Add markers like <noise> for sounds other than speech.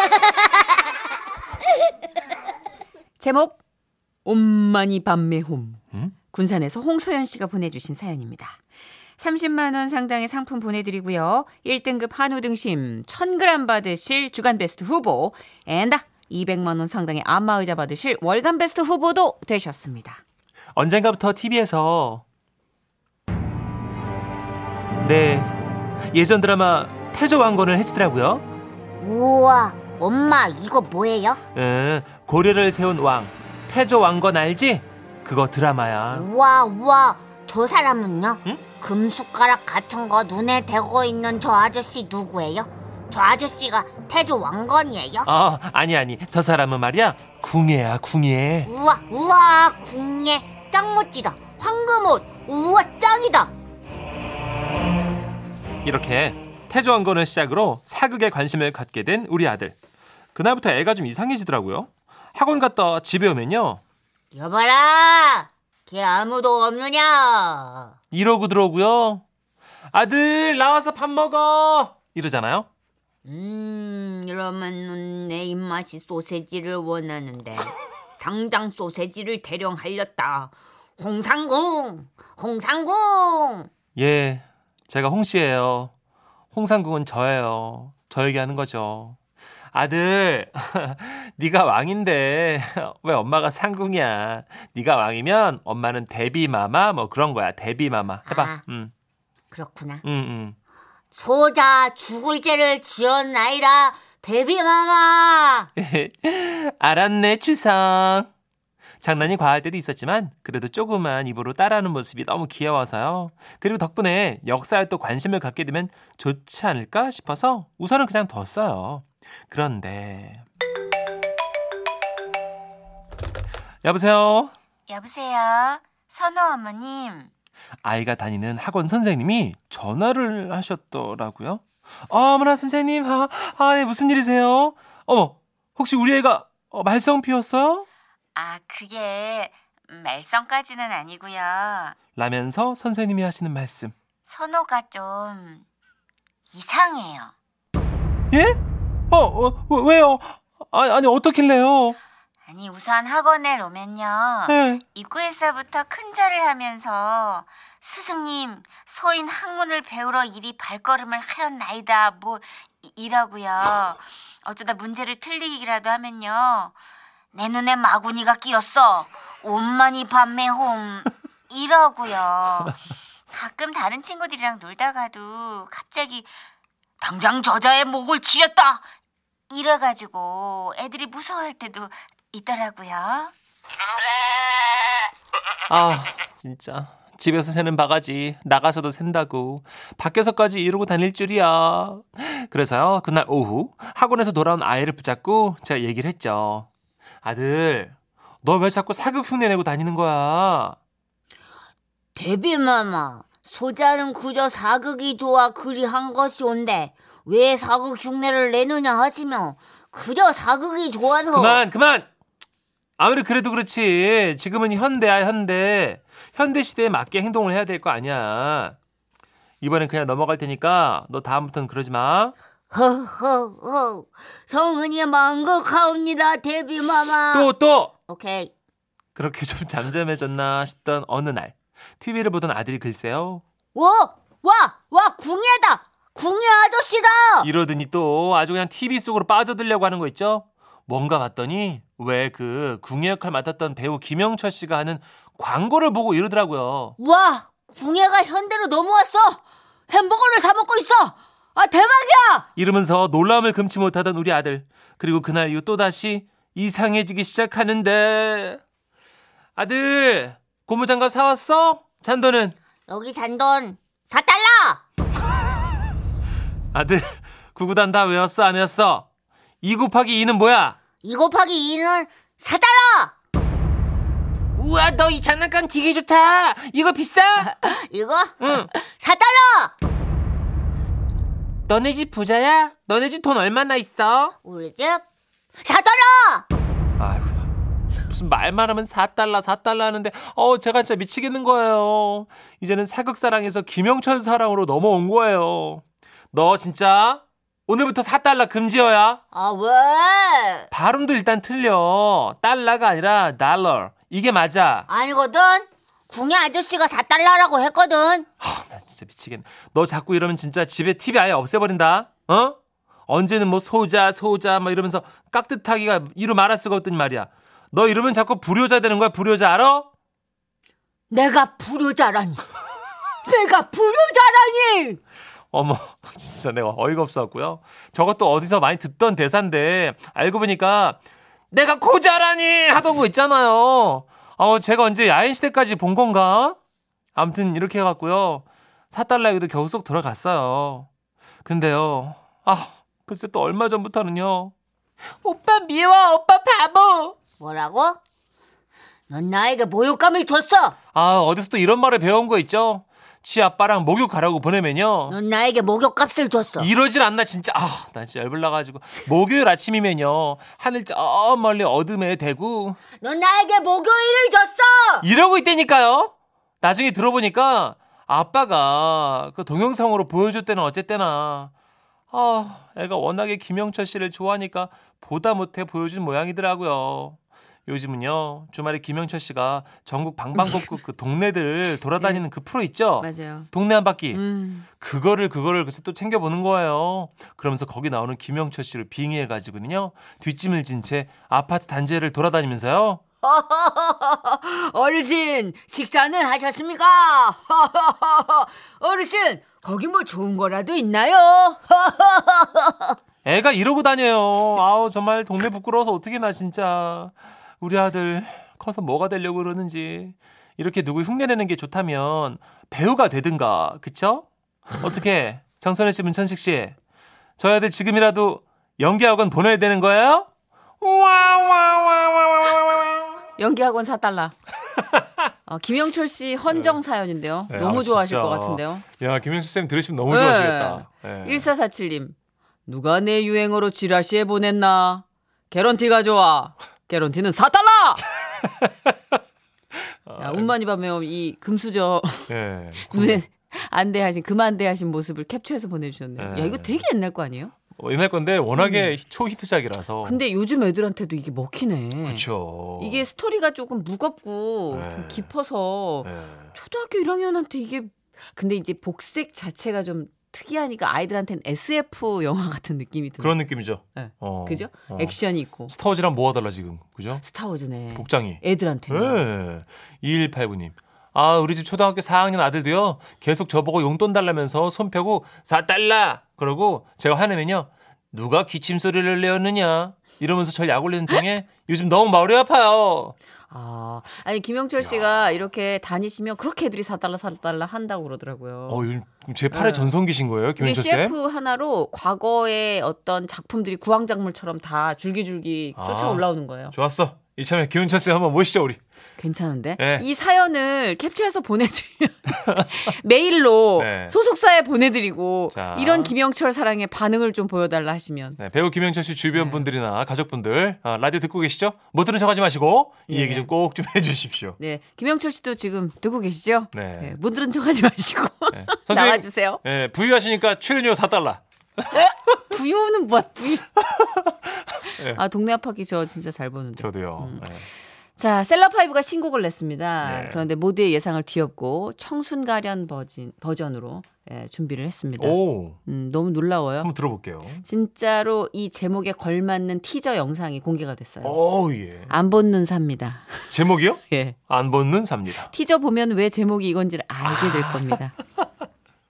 <laughs> 제목 옴마니 밤매홈 음? 군산에서 홍소연 씨가 보내주신 사연입니다. 30만 원 상당의 상품 보내드리고요. 1등급 한우 등심 1000g 받으실 주간 베스트 후보 앤다 200만 원 상당의 안마의자 받으실 월간 베스트 후보도 되셨습니다. 언젠가부터 TV에서 네 예전 드라마 태조 왕건을 해주더라고요. 우와, 엄마 이거 뭐예요? 응, 고려를 세운 왕 태조 왕건 알지? 그거 드라마야. 우와, 우와, 저 사람은요? 응? 금숟가락 같은 거 눈에 대고 있는 저 아저씨 누구예요? 저 아저씨가 태조 왕건이에요? 어 아니 아니 저 사람은 말이야 궁예야 궁예. 우와, 우와, 궁예, 짱 멋지다. 황금옷, 우와, 짱이다. 이렇게 태조 왕건을 시작으로 사극에 관심을 갖게 된 우리 아들. 그날부터 애가 좀 이상해지더라고요. 학원 갔다 집에 오면요 여봐라, 걔 아무도 없느냐? 이러고 들어오고요. 아들 나와서 밥 먹어 이러잖아요. 음, 이러면 내 입맛이 소세지를 원하는데 <laughs> 당장 소세지를 대령 하렸다. 홍상궁, 홍상궁. 예, 제가 홍씨예요. 홍상궁은 저예요. 저 얘기하는 거죠. 아들, <laughs> 네가 왕인데 <laughs> 왜 엄마가 상궁이야? 네가 왕이면 엄마는 데비마마 뭐 그런 거야. 데비마마. 해봐. 아. 응, 그렇구나. 응, 응. 소자 죽을 죄를 지었나이다. 데비마마. <laughs> 알았네, 추상. 장난이 과할 때도 있었지만 그래도 조그만 입으로 따라하는 모습이 너무 귀여워서요. 그리고 덕분에 역사에 또 관심을 갖게 되면 좋지 않을까 싶어서 우선은 그냥 뒀어요. 그런데 여보세요. 여보세요. 선호 어머님. 아이가 다니는 학원 선생님이 전화를 하셨더라고요. 어, 어머나 선생님, 아, 아, 네, 무슨 일이세요? 어머, 혹시 우리 애가 어, 말썽 피웠어요? 아, 그게 말썽까지는 아니고요. 라면서 선생님이 하시는 말씀. 선호가 좀 이상해요. 예? 어, 어 왜요? 아니, 아니 어떻길래요? 아니, 우선 학원에 오면요. 예. 입구에서부터 큰 절을 하면서 스승님, 소인 학문을 배우러 이리 발걸음을 하였나이다. 뭐 이- 이러고요. 어쩌다 문제를 틀리기라도 하면요. 내 눈에 마구니가 끼었어. 온만이 밤매홈 이러고요. 가끔 다른 친구들이랑 놀다가도 갑자기 당장 저자의 목을 치렸다. 이래가지고 애들이 무서워할 때도 있더라고요. 아, 진짜. 집에서 새는 바가지, 나가서도 샌다고. 밖에서까지 이러고 다닐 줄이야. 그래서요, 그날 오후, 학원에서 돌아온 아이를 붙잡고 제가 얘기를 했죠. 아들, 너 왜 자꾸 사극 흉내 내고 다니는 거야? 데비마마. 소자는 그저 사극이 좋아 그리 한 것이 온데 왜 사극 흉내를 내느냐 하시며 그저 사극이 좋아서 그만, 그만! 아무리 그래도 그렇지. 지금은 현대야, 현대. 현대 시대에 맞게 행동을 해야 될 거 아니야. 이번엔 그냥 넘어갈 테니까 너 다음부터는 그러지 마. 허허허 성은이 망극하옵니다 데비마마 또, 또! 오케이 그렇게 좀 잠잠해졌나 싶던 어느 날 TV를 보던 아들이 글쎄요 와와와 궁예다 궁예 아저씨다! 이러더니 또 아주 그냥 TV 속으로 빠져들려고 하는 거 있죠? 뭔가 봤더니 왜 그 궁예 역할 맡았던 배우 김영철 씨가 하는 광고를 보고 이러더라고요. 와 궁예가 현대로 넘어왔어! 햄버거를 사 먹고 있어! 아 대박이야! 이러면서 놀라움을 금치 못하던 우리 아들. 그리고 그날 이후 또다시 이상해지기 시작하는데. 아들 고무장갑 사왔어? 잔돈은? 여기 잔돈 4달러 아들 구구단 다 외웠어 안 외웠어? 2 곱하기 2는 뭐야? 2 곱하기 2는 4달러 우와 너 이 장난감 되게 좋다 이거 비싸? <laughs> 이거 응 4달러 너네 집 부자야? 너네 집 돈 얼마나 있어? 우리 집 4달러 아휴 무슨 말만 하면 4달러 4달러 하는데 어 제가 진짜 미치겠는 거예요 이제는 사극사랑에서 김영철 사랑으로 넘어온 거예요 너 진짜 오늘부터 4달러 금지어야. 아, 왜? 발음도 일단 틀려. 달러가 아니라 달러. 이게 맞아. 아니거든. 궁예 아저씨가 4달러라고 했거든. 하, 나 진짜 미치겠네. 너 자꾸 이러면 진짜 집에 TV 아예 없애버린다. 어? 언제는 뭐 소자 소자 막 이러면서 깍듯하기가 이루 말할 수가 없더니 말이야. 너 이러면 자꾸 불효자 되는 거야 불효자 알아? 내가 불효자라니. <laughs> 내가 불효자라니. 어머 <laughs> 진짜 내가 어이가 없어갖고요. 저것도 어디서 많이 듣던 대사인데 알고 보니까 내가 고자라니 하던 거 있잖아요. 어 제가 언제 야인 시대까지 본 건가? 아무튼 이렇게 해갖고요. 사달라기도 겨우 쏙 들어갔어요. 근데요. 아 글쎄 또 얼마 전부터는요. 오빠 미워 오빠 바보. 뭐라고? 넌 나에게 모욕감을 줬어. 아 어디서 또 이런 말을 배운 거 있죠? 지 아빠랑 목욕 가라고 보내면요. 넌 나에게 목욕값을 줬어. 이러질 않나 진짜. 아 나 진짜 열불나가지고. 목요일 아침이면요. 하늘 저 멀리 어둠에 대고 넌 나에게 목요일을 줬어. 이러고 있다니까요. 나중에 들어보니까 아빠가 그 동영상으로 보여줄 때는 어쨌대나. 아 애가 워낙에 김영철 씨를 좋아하니까 보다 못해 보여준 모양이더라고요 요즘은요 주말에 김영철 씨가 전국 방방곡곡 <laughs> 그 동네들 돌아다니는 그 프로 있죠 맞아요. 동네 한 바퀴 음. 그거를 그거를 글쎄 또 챙겨 보는 거예요. 그러면서 거기 나오는 김영철 씨를 빙의해 가지고는요 뒷짐을 진 채 아파트 단지를 돌아다니면서요. <laughs> 어르신 식사는 하셨습니까? <laughs> 어르신 거기 뭐 좋은 거라도 있나요? 애가 이러고 다녀요. 아우 정말 동네 부끄러워서 어떻게 나 진짜 우리 아들 커서 뭐가 되려고 그러는지 이렇게 누구 흉내내는 게 좋다면 배우가 되든가 그쵸? 어떻게 정선혜 씨 문천식 씨 저희 아들 지금이라도 연기학원 보내야 되는 거예요? 연기학원 4달러. 어, 김영철 씨 헌정 사연인데요. 네, 너무 아, 좋아하실 진짜. 것 같은데요. 야 김영수 쌤 들으시면 너무 네. 좋아하시겠다. 네. 1447님. 누가 내 유행어로 지라시에 보냈나? 개런티가 좋아. 개런티는 4달러! <laughs> 야, 운만이 밤에 이 금수저 <laughs> 네. 눈에 안대하신, 금안대하신 모습을 캡처해서 보내주셨네요. 네. 야, 이거 되게 옛날 거 아니에요? 어, 옛날 건데 워낙에 초히트작이라서. 음. 근데 요즘 애들한테도 이게 먹히네. 그렇죠. 이게 스토리가 조금 무겁고 네. 좀 깊어서 네. 초등학교 1학년한테 이게 근데 이제 복색 자체가 좀 특이하니까 아이들한테는 SF 영화 같은 느낌이 드는 그런 느낌이죠. 네. 어. 그죠? 어. 액션이 있고 스타워즈랑 뭐가 달라 지금 그죠? 스타워즈네. 복장이. 애들한테는 네. 2189님. 아, 우리 집 초등학교 4학년 아들도요. 계속 저보고 용돈 달라면서 손 펴고 4달러. 그러고 제가 화내면요. 누가 기침 소리를 내었느냐? 이러면서 절 약올리는 통에 요즘 너무 머리 아파요. 아, 아니 김영철 씨가 이렇게 다니시면 그렇게 애들이 4달러 4달러 한다고 그러더라고요. 어, 요즘 제8의 네. 전성기신 거예요, 근데 김현철 쌤? CF 하나로 과거의 어떤 작품들이 구황작물처럼 다 줄기줄기 쫓아 아. 올라오는 거예요. 좋았어. 이참에 김현철 쌤 한번 모시죠, 우리. 괜찮은데? 네. 이 사연을 캡처해서 보내드리면 <laughs> 메일로 네. 소속사에 보내드리고 자. 이런 김영철 사랑의 반응을 좀 보여달라 하시면 네, 배우 김영철 씨 주변 네. 분들이나 가족분들 어, 라디오 듣고 계시죠? 못 들은 척하지 마시고 이 네. 얘기 좀 꼭 좀 해주십시오. 네 김영철 씨도 지금 듣고 계시죠? 네. 네, 못 들은 척하지 마시고 네. 나와주세요. 네, 부유하시니까 출연료 4달러. 부유는 뭐야 부유? 네. 아 동네 아파기 저 진짜 잘 보는데. 저도요. 음. 네. 자, 셀럽파이브가 신곡을 냈습니다. 네. 그런데 모두의 예상을 뒤엎고 청순 가련 버진, 버전으로 예, 준비를 했습니다. 오, 음, 너무 놀라워요. 한번 들어볼게요. 진짜로 이 제목에 걸맞는 티저 영상이 공개가 됐어요. 오, 예. 안 본눈 삽니다. 제목이요? <laughs> 예. 안 벗는 삽니다. 티저 보면 왜 제목이 이건지를 알게 될 겁니다. <laughs>